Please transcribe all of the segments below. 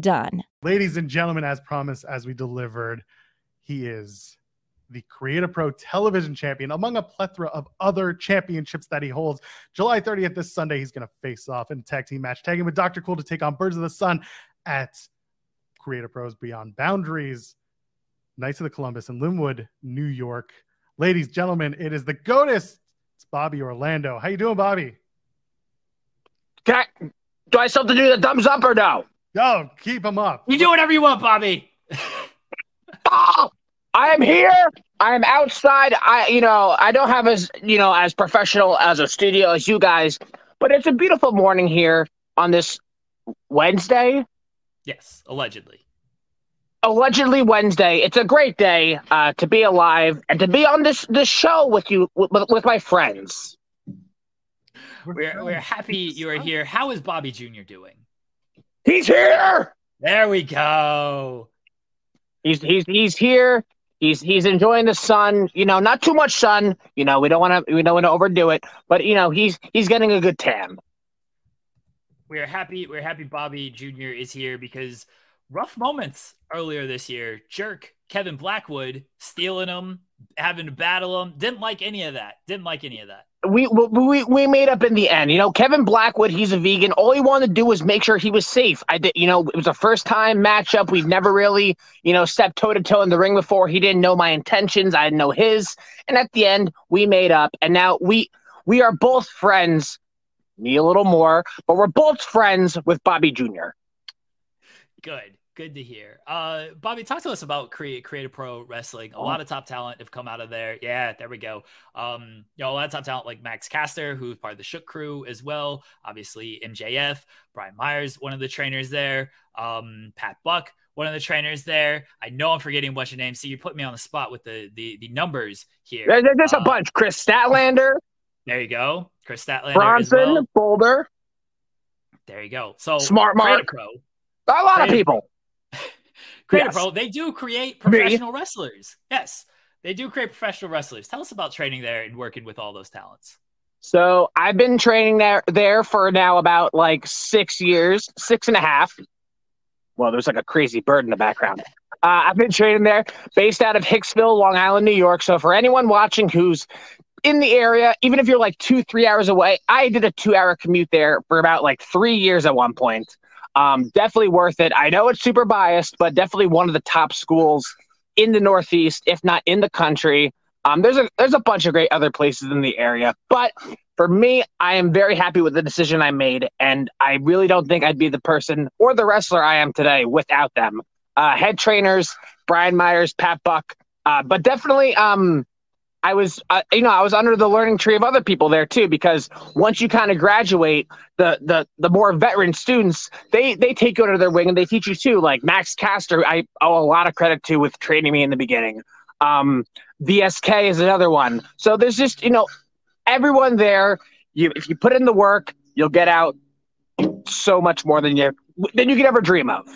done. Ladies and gentlemen, as promised, as we delivered, he is the Create-A-Pro television champion among a plethora of other championships that he holds. July 30th, this Sunday, he's going to face off in a tag team match, tagging with Dr. Cool to take on Birds of the Sun at Create-A-Pro's Beyond Boundaries, Knights of the Columbus in Linwood, New York. Ladies, and gentlemen, it is the GOATest. It's Bobby Orlando. How you doing, Bobby? Can I, do I still have to do the thumbs up or no? Go, keep him up. You do whatever you want, Bobby. oh, I am here. I am outside. I, you know, I don't have as, you know, as professional as a studio as you guys, but it's a beautiful morning here on this Wednesday. Yes, allegedly. Allegedly Wednesday. It's a great day uh, to be alive and to be on this this show with you with, with my friends. We're we're happy you are here. How is Bobby Jr. doing? He's here. There we go. He's he's he's here. He's he's enjoying the sun. You know, not too much sun. You know, we don't want to we don't want to overdo it, but you know, he's he's getting a good tan. We're happy. We're happy. Bobby Jr. is here because rough moments earlier this year. Jerk Kevin Blackwood stealing him, having to battle him. Didn't like any of that. Didn't like any of that we, we we made up in the end. You know, Kevin Blackwood, he's a vegan. All he wanted to do was make sure he was safe. I did, you know, it was a first time matchup. We've never really, you know, stepped toe to toe in the ring before. He didn't know my intentions. I didn't know his. And at the end, we made up. And now we we are both friends. Me a little more, but we're both friends with Bobby Jr. Good. Good to hear. Uh, Bobby, talk to us about Create Create-A-Pro Wrestling. A lot of top talent have come out of there. Yeah, there we go. Um, you know, a lot of top talent like Max Caster, who's part of the Shook crew as well. Obviously, MJF, Brian Myers, one of the trainers there. Um, Pat Buck, one of the trainers there. I know I'm forgetting a bunch of names. So you put me on the spot with the the, the numbers here. There's a uh, bunch. Kris Statlander. There you go. Kris Statlander. Bronson well. Boulder. There you go. So Smart Mark. Pro. A lot of people. Creative yes. Pro, they do create professional Me. wrestlers. Yes, they do create professional wrestlers. Tell us about training there and working with all those talents. So I've been training there there for now about like six years, six and a half. Well, there's like a crazy bird in the background. Uh, I've been training there, based out of Hicksville, Long Island, New York. So for anyone watching who's in the area, even if you're like two, three hours away, I did a two hour commute there for about like three years at one point. Um, definitely worth it. I know it's super biased, but definitely one of the top schools in the Northeast, if not in the country. Um, there's a there's a bunch of great other places in the area, but for me, I am very happy with the decision I made, and I really don't think I'd be the person or the wrestler I am today without them. Uh, head trainers, Brian Myers, Pat Buck, uh, but definitely um, I was, uh, you know, I was under the learning tree of other people there too, because once you kind of graduate, the the the more veteran students they they take you under their wing and they teach you too. Like Max Caster, I owe a lot of credit to with training me in the beginning. Um, VSK is another one. So there's just you know everyone there. You if you put in the work, you'll get out so much more than you than you could ever dream of.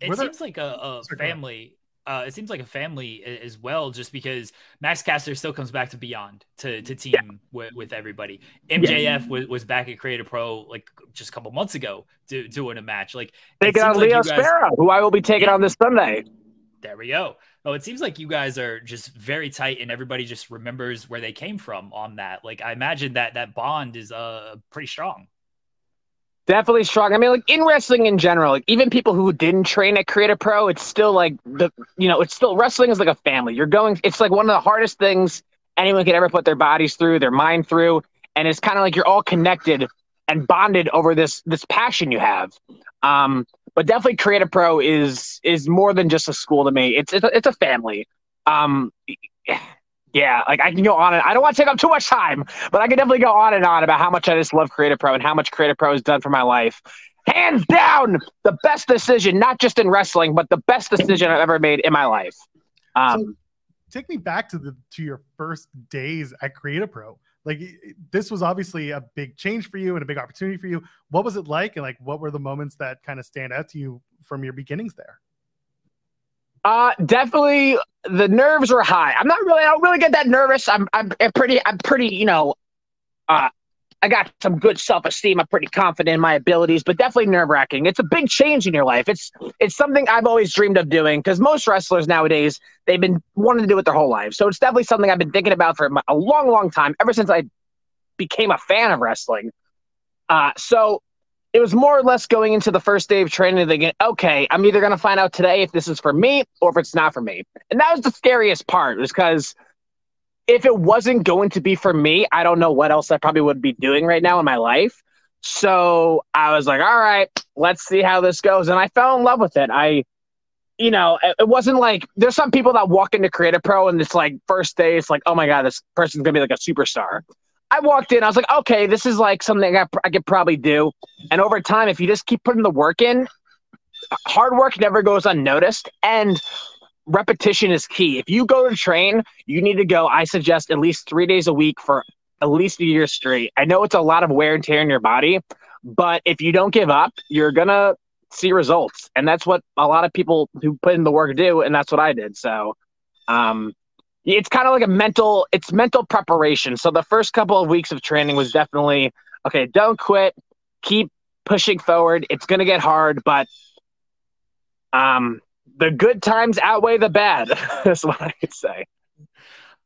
It seems like a, a family uh, it seems like a family as well, just because Max Caster still comes back to Beyond to, to team yeah. with, with, everybody. MJF yeah. was, was back at Create-A-Pro like just a couple months ago do, doing a match. Like taking on Leo like guys, Sparrow, who I will be taking yeah. on this Sunday. There we go. Oh, it seems like you guys are just very tight, and everybody just remembers where they came from on that. Like I imagine that that bond is uh pretty strong. Definitely strong. I mean, like in wrestling in general, like even people who didn't train at Create-A-Pro, it's still like the you know, it's still wrestling is like a family. You're going it's like one of the hardest things anyone could ever put their bodies through, their mind through. And it's kind of like you're all connected and bonded over this this passion you have. Um, but definitely Create-A-Pro is is more than just a school to me. It's it's a, it's a family. Um, yeah, like I can go on and I don't want to take up too much time, but I can definitely go on and on about how much I just love Create-A-Pro and how much Create-A-Pro has done for my life. Hands down, the best decision, not just in wrestling, but the best decision I've ever made in my life. Um, so take me back to the to your first days at Create-A-Pro. Like this was obviously a big change for you and a big opportunity for you. What was it like, and like what were the moments that kind of stand out to you from your beginnings there? Uh, definitely the nerves were high. I'm not really, I don't really get that nervous. I'm, I'm pretty, I'm pretty, you know, uh, I got some good self esteem. I'm pretty confident in my abilities, but definitely nerve wracking. It's a big change in your life. It's it's something I've always dreamed of doing because most wrestlers nowadays they've been wanting to do it their whole life. So it's definitely something I've been thinking about for a long, long time, ever since I became a fan of wrestling. Uh, so it was more or less going into the first day of training thinking, okay, I'm either going to find out today if this is for me or if it's not for me. And that was the scariest part, was because if it wasn't going to be for me, I don't know what else I probably would be doing right now in my life. So I was like, all right, let's see how this goes. And I fell in love with it. I, you know, it wasn't like there's some people that walk into Create-A-Pro and it's like first day, it's like, oh my God, this person's going to be like a superstar. I walked in, I was like, okay, this is like something I, I could probably do. And over time, if you just keep putting the work in, hard work never goes unnoticed. And repetition is key. If you go to train, you need to go, I suggest, at least three days a week for at least a year straight. I know it's a lot of wear and tear in your body, but if you don't give up, you're going to see results. And that's what a lot of people who put in the work do. And that's what I did. So, um, it's kind of like a mental it's mental preparation. So the first couple of weeks of training was definitely okay don't quit keep pushing forward it's going to get hard but um the good times outweigh the bad that's what i could say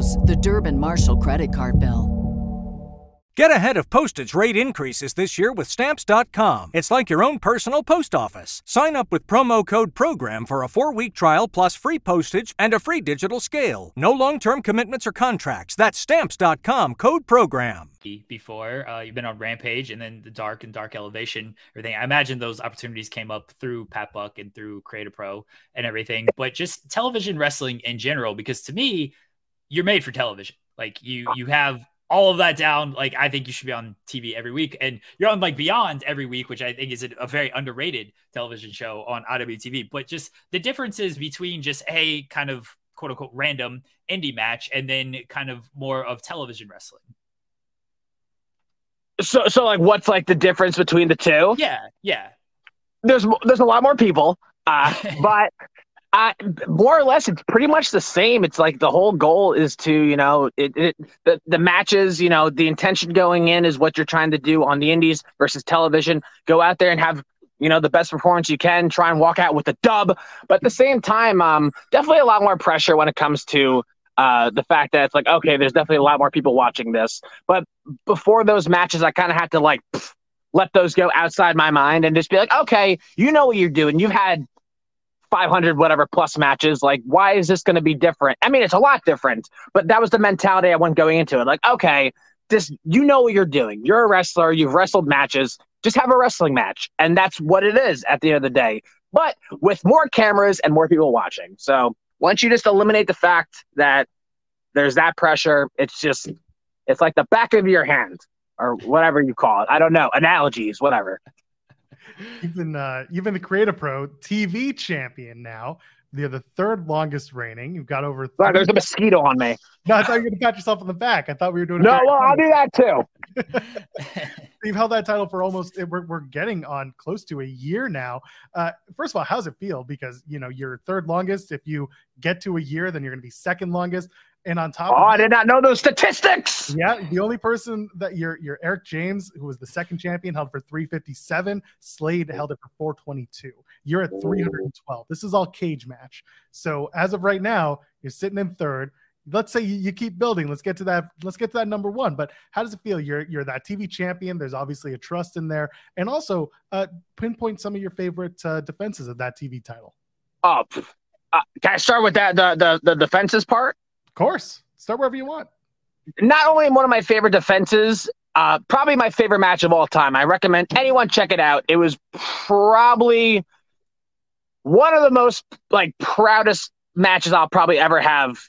the Durbin Marshall credit card bill. Get ahead of postage rate increases this year with Stamps.com. It's like your own personal post office. Sign up with promo code PROGRAM for a four week trial plus free postage and a free digital scale. No long term commitments or contracts. That's Stamps.com code PROGRAM. Before uh, you've been on Rampage and then the Dark and Dark Elevation, everything. I imagine those opportunities came up through Pat Buck and through Create a Pro and everything, but just television wrestling in general, because to me, you're made for television. Like you, you have all of that down. Like I think you should be on TV every week, and you're on like Beyond every week, which I think is a, a very underrated television show on IWTV. But just the differences between just a kind of quote unquote random indie match and then kind of more of television wrestling. So, so like, what's like the difference between the two? Yeah, yeah. There's there's a lot more people, uh, but uh, more or less, it's pretty much the same. It's like the whole goal is to, you know, it, it the, the matches, you know, the intention going in is what you're trying to do on the indies versus television. Go out there and have, you know, the best performance you can. Try and walk out with a dub. But at the same time, um, definitely a lot more pressure when it comes to uh, the fact that it's like, okay, there's definitely a lot more people watching this. But before those matches, I kind of had to like pff, let those go outside my mind and just be like, okay, you know what you're doing. You've had 500 whatever plus matches. Like, why is this going to be different? I mean, it's a lot different, but that was the mentality I went going into it. Like, okay, this, you know what you're doing. You're a wrestler. You've wrestled matches. Just have a wrestling match, and that's what it is at the end of the day. But with more cameras and more people watching. So once you just eliminate the fact that there's that pressure, it's just, it's like the back of your hand or whatever you call it. I don't know analogies, whatever you've been uh, been the Create-A-Pro TV champion now You're the third longest reigning. You've got over. Wow, there's a mosquito on me. No, I thought you were going to pat yourself on the back. I thought we were doing. No, well, I'll do that too. You've held that title for almost. We're, we're getting on close to a year now. Uh, first of all, how's it feel? Because you know you're third longest. If you get to a year, then you're going to be second longest. And on top, oh, I did not know those statistics. Yeah, the only person that you're, you're Eric James, who was the second champion, held for 357. Slade held it for 422. You're at 312. This is all cage match. So as of right now, you're sitting in third. Let's say you, you keep building. Let's get to that. Let's get to that number one. But how does it feel? You're you're that TV champion. There's obviously a trust in there, and also uh, pinpoint some of your favorite uh, defenses of that TV title. Oh, uh, can I start with that the the, the defenses part? Course. Start wherever you want. Not only one of my favorite defenses, uh, probably my favorite match of all time. I recommend anyone check it out. It was probably one of the most like proudest matches I'll probably ever have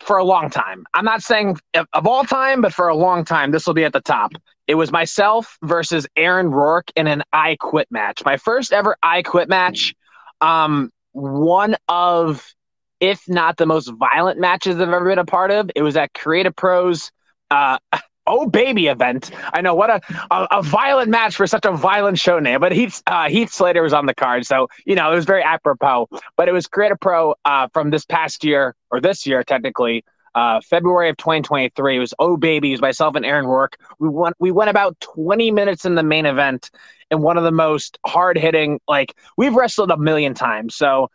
for a long time. I'm not saying of all time, but for a long time, this will be at the top. It was myself versus Aaron Rourke in an I Quit match. My first ever I Quit match. Um, one of, if not the most violent matches I've ever been a part of. It was at Create-A-Pro's. Uh, oh baby event. I know what a, a, a violent match for such a violent show name, but Heath uh, Heath Slater was on the card, so you know it was very apropos. But it was Create-A-Pro uh, from this past year or this year technically. Uh, February of 2023. It was Oh Baby. It was myself and Aaron Rourke. We went. We went about 20 minutes in the main event, and one of the most hard hitting. Like we've wrestled a million times, so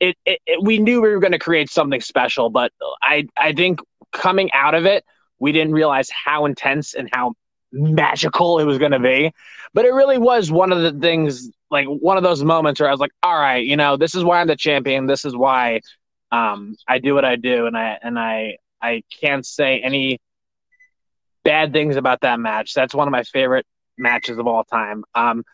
it, it, it we knew we were going to create something special. But I I think coming out of it, we didn't realize how intense and how magical it was going to be. But it really was one of the things, like one of those moments where I was like, all right, you know, this is why I'm the champion. This is why um, I do what I do. And I, and I, I can't say any bad things about that match. That's one of my favorite matches of all time. Um,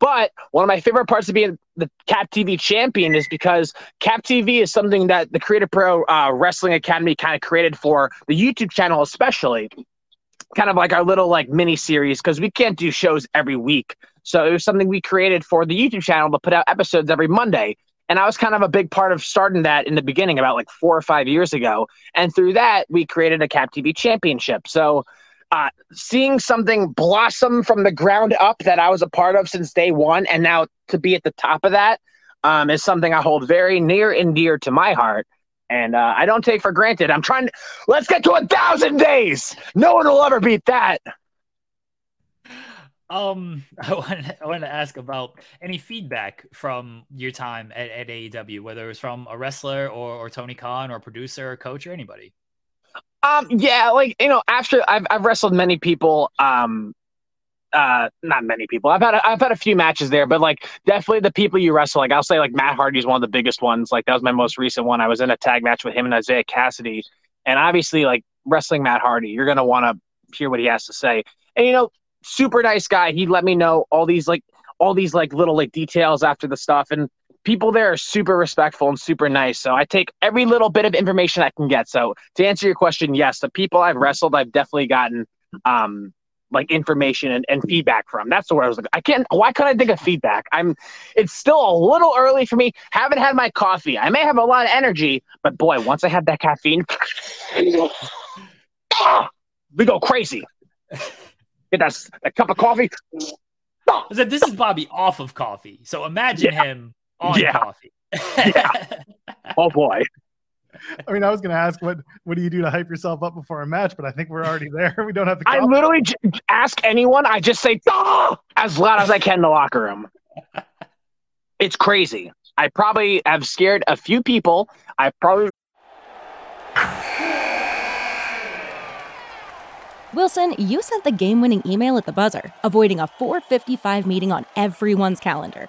but one of my favorite parts of being the Cap TV champion is because Cap TV is something that the Create-A-Pro uh, Wrestling Academy kind of created for the YouTube channel, especially kind of like our little like mini series because we can't do shows every week. So it was something we created for the YouTube channel to put out episodes every Monday. And I was kind of a big part of starting that in the beginning about like four or five years ago. And through that, we created a Cap TV championship. So uh, seeing something blossom from the ground up that I was a part of since day one, and now to be at the top of that um, is something I hold very near and dear to my heart. And uh, I don't take for granted. I'm trying to let's get to a thousand days. No one will ever beat that. Um, I want I to ask about any feedback from your time at, at AEW, whether it was from a wrestler or, or Tony Khan or producer or coach or anybody. Um, yeah, like you know, after I've I've wrestled many people. Um, uh, not many people. I've had a, I've had a few matches there, but like definitely the people you wrestle. Like I'll say, like Matt Hardy's one of the biggest ones. Like that was my most recent one. I was in a tag match with him and Isiah Kassidy, and obviously, like wrestling Matt Hardy, you're gonna want to hear what he has to say. And you know, super nice guy. He let me know all these like all these like little like details after the stuff, and people there are super respectful and super nice. So I take every little bit of information I can get. So to answer your question, yes, the people I've wrestled, I've definitely gotten um like information and, and feedback from. That's the word I was like, I can't why can't I think of feedback? I'm it's still a little early for me. Haven't had my coffee. I may have a lot of energy, but boy, once I have that caffeine, we go crazy. Get that, that cup of coffee. I said this is Bobby off of coffee. So imagine Yeah. him on Yeah. coffee. Yeah. Oh boy. I mean, I was going to ask what what do you do to hype yourself up before a match, but I think we're already there. We don't have to. I literally j- ask anyone. I just say "Ah!" as loud as I can in the locker room. It's crazy. I probably have scared a few people. I probably Wilson, you sent the game winning email at the buzzer, avoiding a 455 meeting on everyone's calendar.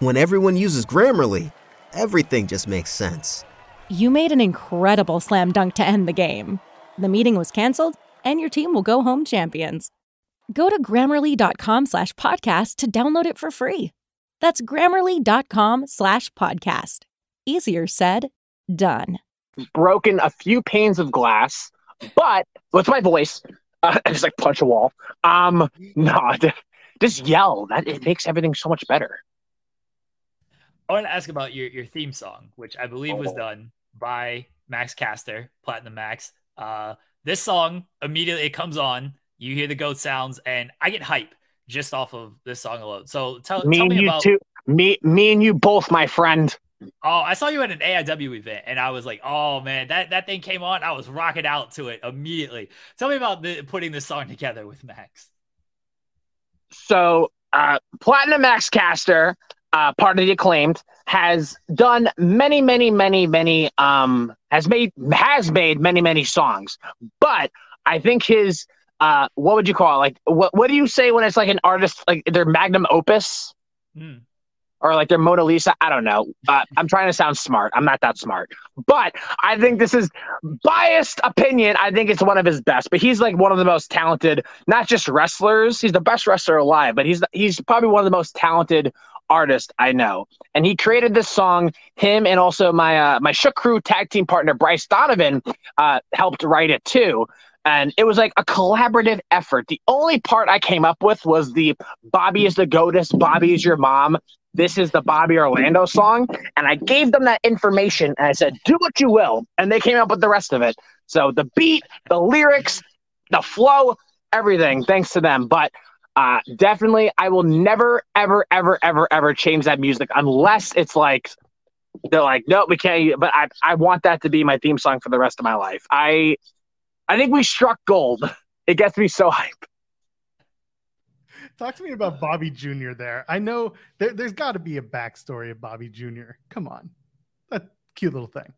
When everyone uses Grammarly, everything just makes sense. You made an incredible slam dunk to end the game. The meeting was canceled, and your team will go home champions. Go to grammarly.com slash podcast to download it for free. That's grammarly.com slash podcast. Easier said, done. broken a few panes of glass, but with my voice, uh, I just like punch a wall. Um, no, just yell. That it makes everything so much better. I want to ask about your, your theme song, which I believe was Oh. done by Max Caster, Platinum Max. Uh, this song immediately it comes on, you hear the goat sounds, and I get hype just off of this song alone. So tell, Me tell me you about. too. Me, me and you both, my friend. Oh, I saw you at an AIW event, and I was like, "Oh man, that that thing came on. I was rocking out to it immediately." Tell me about the, putting this song together with Max. So, uh, Platinum Max Caster, uh, part of the acclaimed, has done many, many, many, many, um, has made has made many, many songs. But I think his, uh, what would you call it? Like, what what do you say when it's like an artist, like their magnum opus? Hmm. Or like their Mona Lisa. I don't know. Uh, I'm trying to sound smart. I'm not that smart, but I think this is biased opinion. I think it's one of his best. But he's like one of the most talented, not just wrestlers. He's the best wrestler alive, but he's he's probably one of the most talented artists I know. And he created this song. Him and also my uh, my Shook Crew tag team partner Bryce Donovan uh, helped write it too. And it was like a collaborative effort. The only part I came up with was the Bobby is the GOATest, Bobby is your mom this is the Bobby Orlando song. And I gave them that information and I said, do what you will. And they came up with the rest of it. So the beat, the lyrics, the flow, everything, thanks to them. But uh, definitely, I will never, ever, ever, ever, ever change that music unless it's like, they're like, no, we can't. But I, I want that to be my theme song for the rest of my life. I, I think we struck gold. It gets me so hype. Talk to me about Bobby Jr. there. I know there, there's got to be a backstory of Bobby Jr. Come on. That cute little thing.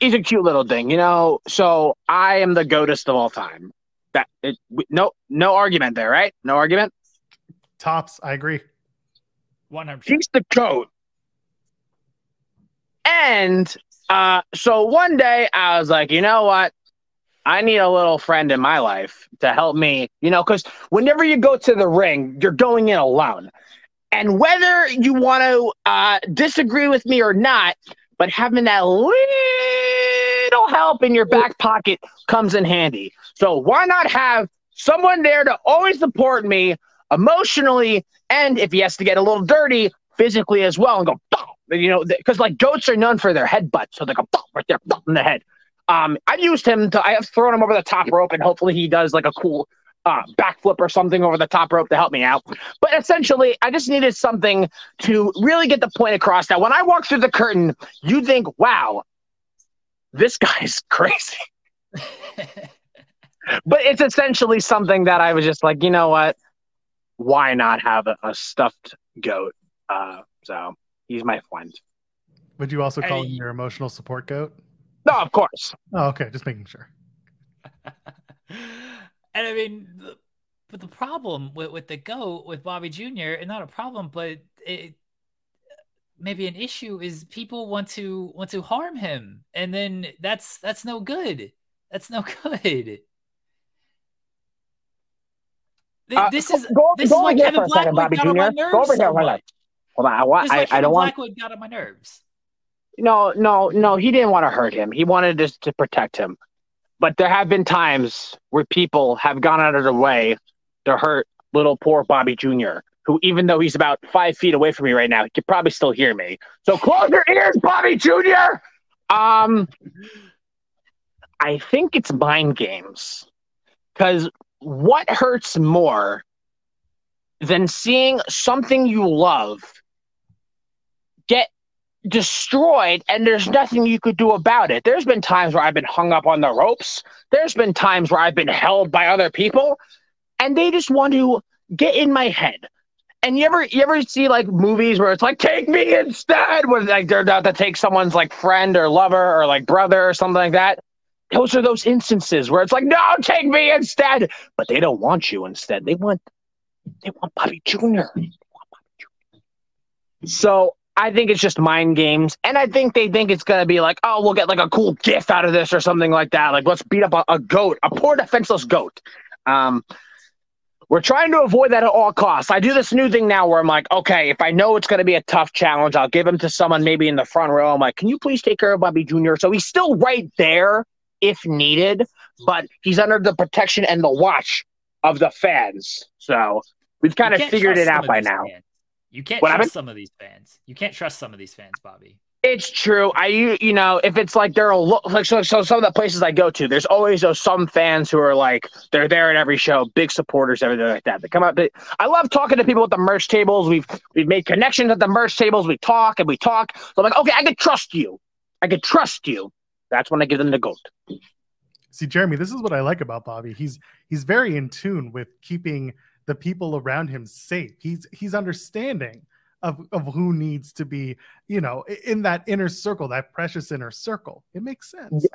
he's a cute little thing, you know. So I am the goatest of all time. That it, no no argument there, right? No argument. Tops, I agree. One hundred percent. He's the goat. And uh, so one day I was like, you know what? I need a little friend in my life to help me, you know, because whenever you go to the ring, you're going in alone. And whether you want to uh, disagree with me or not, but having that little help in your back pocket comes in handy. So why not have someone there to always support me emotionally, and if he has to get a little dirty, physically as well, and go, you know, because like goats are known for their headbutts, so they go right there, in the head. Um, I've used him to, I have thrown him over the top rope, and hopefully he does like a cool uh, backflip or something over the top rope to help me out. But essentially, I just needed something to really get the point across. That when I walk through the curtain, you think, wow, this guy's crazy. But it's essentially something that I was just like, you know what? Why not have a, a stuffed goat? Uh, so he's my friend. Would you also call him your emotional support goat? No, of course. Oh, okay. Just making sure. and I mean, the, but the problem with, with the goat with Bobby Jr. and not a problem, but it maybe an issue is people want to want to harm him, and then that's that's no good. That's no good. Th- Uh, This is go- this go is why Kevin for second, Blackwood Bobby got on my Jr. Go nerves over here, so hold on. Hold on. I, want, This is why I, I Kevin don't want. Blackwood got on my nerves. No, no, no. He didn't want to hurt him. He wanted just to protect him. But there have been times where people have gone out of their way to hurt little poor Bobby Jr., who, even though he's about five feet away from me right now, he could probably still hear me. So close your ears, Bobby Jr. Um, I think it's mind games. Because what hurts more than seeing something you love destroyed and there's nothing you could do about it. There's been times where I've been hung up on the ropes. There's been times where I've been held by other people and they just want to get in my head. And you ever you ever see like movies where it's like take me instead where like they're about to take someone's like friend or lover or like brother or something like that. Those are those instances where it's like no take me instead, but they don't want you instead. They want. They want Bobby Jr. So I think it's just mind games. And I think they think it's going to be like, oh, we'll get like a cool gift out of this or something like that. Like, let's beat up a, a goat, a poor defenseless goat. Um, we're trying to avoid that at all costs. I do this new thing now where I'm like, okay, if I know it's going to be a tough challenge, I'll give him to someone maybe in the front row. I'm like, can you please take care of Bobby Jr.? So he's still right there if needed, but he's under the protection and the watch of the fans. So we've kind of figured it out by now. You can't what trust happened? some of these fans. You can't trust some of these fans, Bobby. It's true. I you know if it's like there are a lot like so, so some of the places I go to, there's always those some fans who are like they're there at every show, big supporters, everything like that. They come up. They, I love talking to people at the merch tables. We've we've made connections at the merch tables. We talk and we talk. So I'm like, okay, I can trust you. I can trust you. That's when I give them the goat. See, Jeremy, this is what I like about Bobby. He's he's very in tune with keeping the people around him safe. He's he's understanding of, of who needs to be, you know, in that inner circle, that precious inner circle. It makes sense.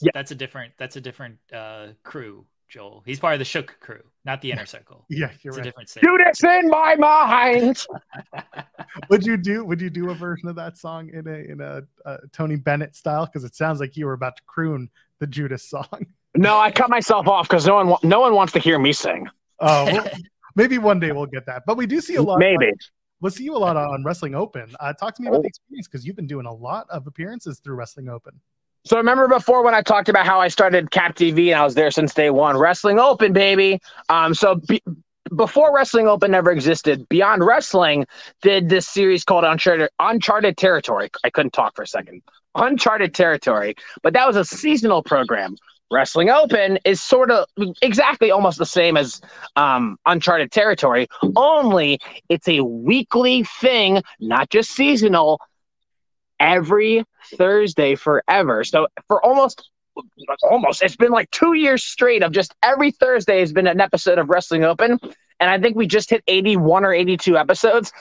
Yeah. That's a different that's a different uh crew, Joel. He's part of the Shook crew, not the inner circle. yeah, you're it's right. a different Do this in my mind. would you do would you do a version of that song in a in a, a Tony Bennett style? Because it sounds like you were about to croon the Judas song. No, I cut myself off because no one no one wants to hear me sing. Oh, well, maybe one day we'll get that. But we do see a lot. Maybe. we'll see you a lot on Wrestling Open. Uh, talk to me about the experience because you've been doing a lot of appearances through Wrestling Open. So remember before when I talked about how I started Cap TV and I was there since day one, Wrestling Open, baby. Um, so be, before Wrestling Open never existed, Beyond Wrestling did this series called Uncharted, Uncharted Territory. I couldn't talk for a second. Uncharted Territory, but that was a seasonal program Wrestling Open is sort of exactly almost the same as um, Uncharted Territory, only it's a weekly thing, not just seasonal, every Thursday forever. So for almost almost it's been like two years straight of just every Thursday has been an episode of Wrestling Open. And I think we just hit 81 or 82 episodes.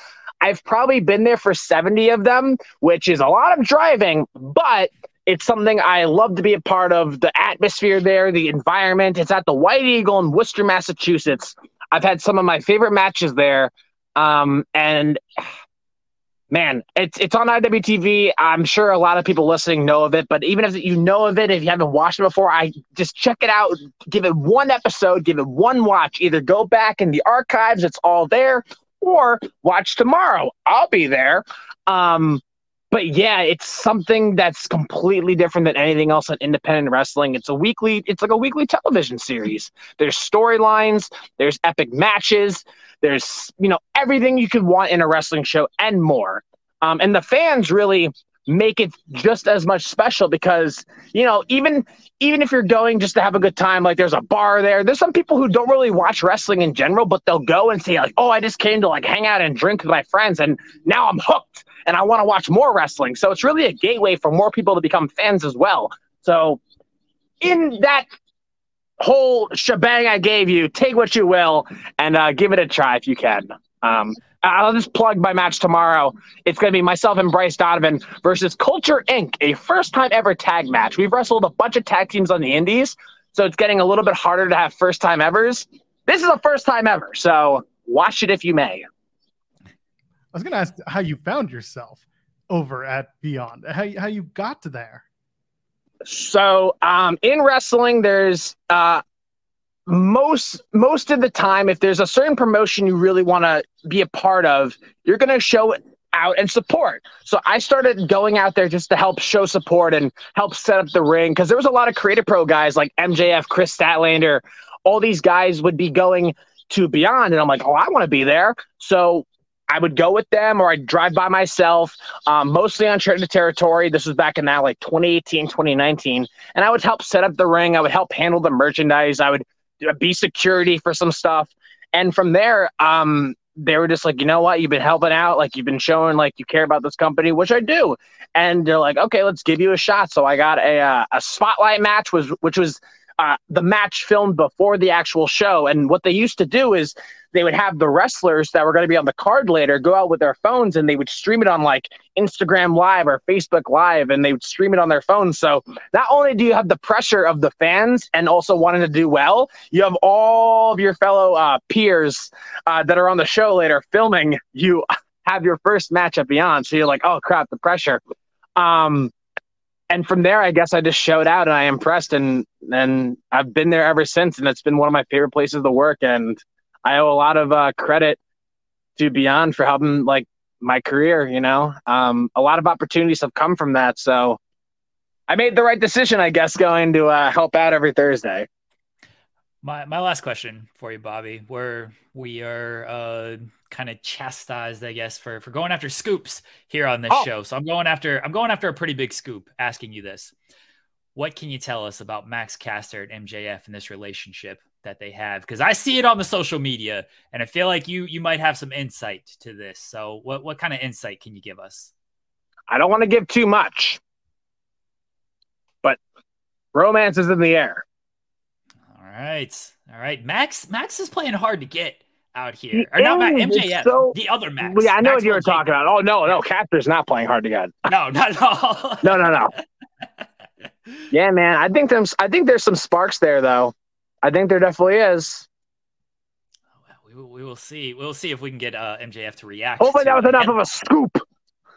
I've probably been there for 70 of them, which is a lot of driving, but it's something I love to be a part of. The atmosphere there, the environment. It's at the White Eagle in Worcester, Massachusetts. I've had some of my favorite matches there. Um, and man, it's it's on IWTV. I'm sure a lot of people listening know of it, but even if you know of it, if you haven't watched it before, I just check it out. Give it one episode, give it one watch. Either go back in the archives, it's all there, or watch tomorrow. I'll be there. Um, but yeah, it's something that's completely different than anything else in independent wrestling. It's a weekly, it's like a weekly television series. There's storylines, there's epic matches, there's you know everything you could want in a wrestling show and more. Um, and the fans really make it just as much special because you know even even if you're going just to have a good time like there's a bar there there's some people who don't really watch wrestling in general but they'll go and say like oh i just came to like hang out and drink with my friends and now i'm hooked and I want to watch more wrestling. So it's really a gateway for more people to become fans as well. So in that whole shebang I gave you, take what you will and uh, give it a try if you can. Um, I'll just plug my match tomorrow. It's going to be myself and Bryce Donovan versus Culture Inc., a first time ever tag match. We've wrestled a bunch of tag teams on the indies, so it's getting a little bit harder to have first time evers. This is a first time ever, so watch it if you may. I was going to ask how you found yourself over at Beyond, how, how you got to there. So, um, in wrestling, there's uh, most most of the time, if there's a certain promotion you really want to be a part of, you're going to show it out and support. So I started going out there just to help show support and help set up the ring because there was a lot of Create-A-Pro guys like MJF, Kris Statlander, all these guys would be going to Beyond, and I'm like, oh, I want to be there. So I would go with them or I'd drive by myself, um, mostly on uncharted territory. This was back in that like 2018, 2019. And I would help set up the ring. I would help handle the merchandise. I would be security for some stuff. And from there, um, they were just like, you know what? You've been helping out. Like you've been showing like you care about this company, which I do. And they're like, okay, let's give you a shot. So I got a, uh, a spotlight match was, which was uh, the match filmed before the actual show. And what they used to do is they would have the wrestlers that were going to be on the card later go out with their phones and they would stream it on like Instagram Live or Facebook Live and they would stream it on their phones. So not only do you have the pressure of the fans and also wanting to do well, you have all of your fellow uh, peers uh, that are on the show later filming you have your first match at Beyond. So you're like, oh crap, the pressure. Um, and from there, I guess I just showed out and I impressed, and and I've been there ever since, and it's been one of my favorite places to work, and I owe a lot of uh, credit to Beyond for helping like my career. You know, um, a lot of opportunities have come from that, so I made the right decision, I guess, going to uh, help out every Thursday. My my last question for you, Bobby. Where we are uh, kind of chastised, I guess, for for going after scoops here on this oh. show. So I'm going after I'm going after a pretty big scoop. Asking you this: What can you tell us about Max Caster and MJF and this relationship that they have? Because I see it on the social media, and I feel like you you might have some insight to this. So what what kind of insight can you give us? I don't want to give too much, but romance is in the air All right, all right. Max Max is playing hard to get out here. Or not Max, MJF, so, the other Max. Yeah, I know Max what you were talking about. Oh no, no, Caster's not playing hard to get. No, not at all. no, no, no. yeah, man. I think there's I think there's some sparks there though. I think there definitely is. We will, we will see. We'll see if we can get uh, MJF to react. Hopefully, that was enough of a scoop.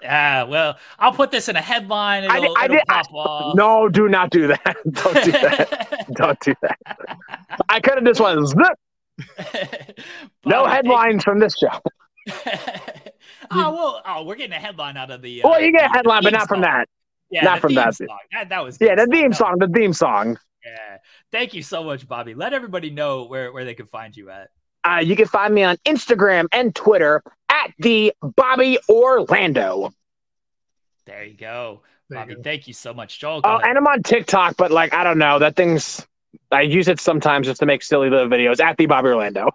Yeah, well, I'll put this in a headline. It'll, I did, I did, I, no, do not do that. Don't do that. Don't do that. I could have just went zip. no headlines from this show. oh well, oh, we're getting a headline out of the. Uh, well, you get a headline, but not song. from that. Yeah, not from that. that. That was yeah, the theme song. The theme song. Yeah, thank you so much, Bobby. Let everybody know where where they can find you at. Uh, you can find me on Instagram and Twitter at the Bobby Orlando. There you go. There Bobby, you go. thank you so much, Joel. Oh, ahead. and I'm on TikTok, but like I don't know, that thing's I use it sometimes just to make silly little videos at the Bobby Orlando.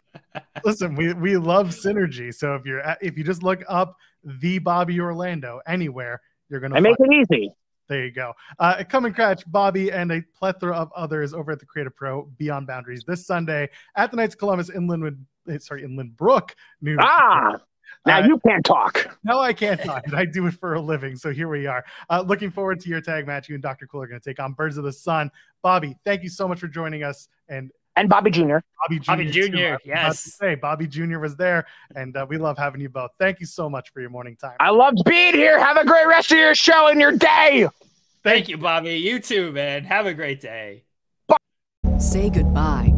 Listen, we we love synergy. So if you're at, if you just look up the Bobby Orlando anywhere, you're gonna. I make it easy. There you go. Uh, come and catch Bobby and a plethora of others over at the Create-A-Pro Beyond Boundaries this Sunday at the Knights of Columbus in Linwood. Eh, sorry, in Lynbrook, New Ah, now uh, you can't talk. No, I can't talk. I do it for a living. So here we are. Uh, looking forward to your tag match. You and Dr. Cool are going to take on Birds of the Sun. Bobby, thank you so much for joining us. And and Bobby Jr. Bobby Jr. Bobby Jr. Yes. Say Bobby Jr. was there, and uh, we love having you both. Thank you so much for your morning time. I loved being here. Have a great rest of your show and your day. Thank you, Bobby. You too, man. Have a great day. Bye. Say goodbye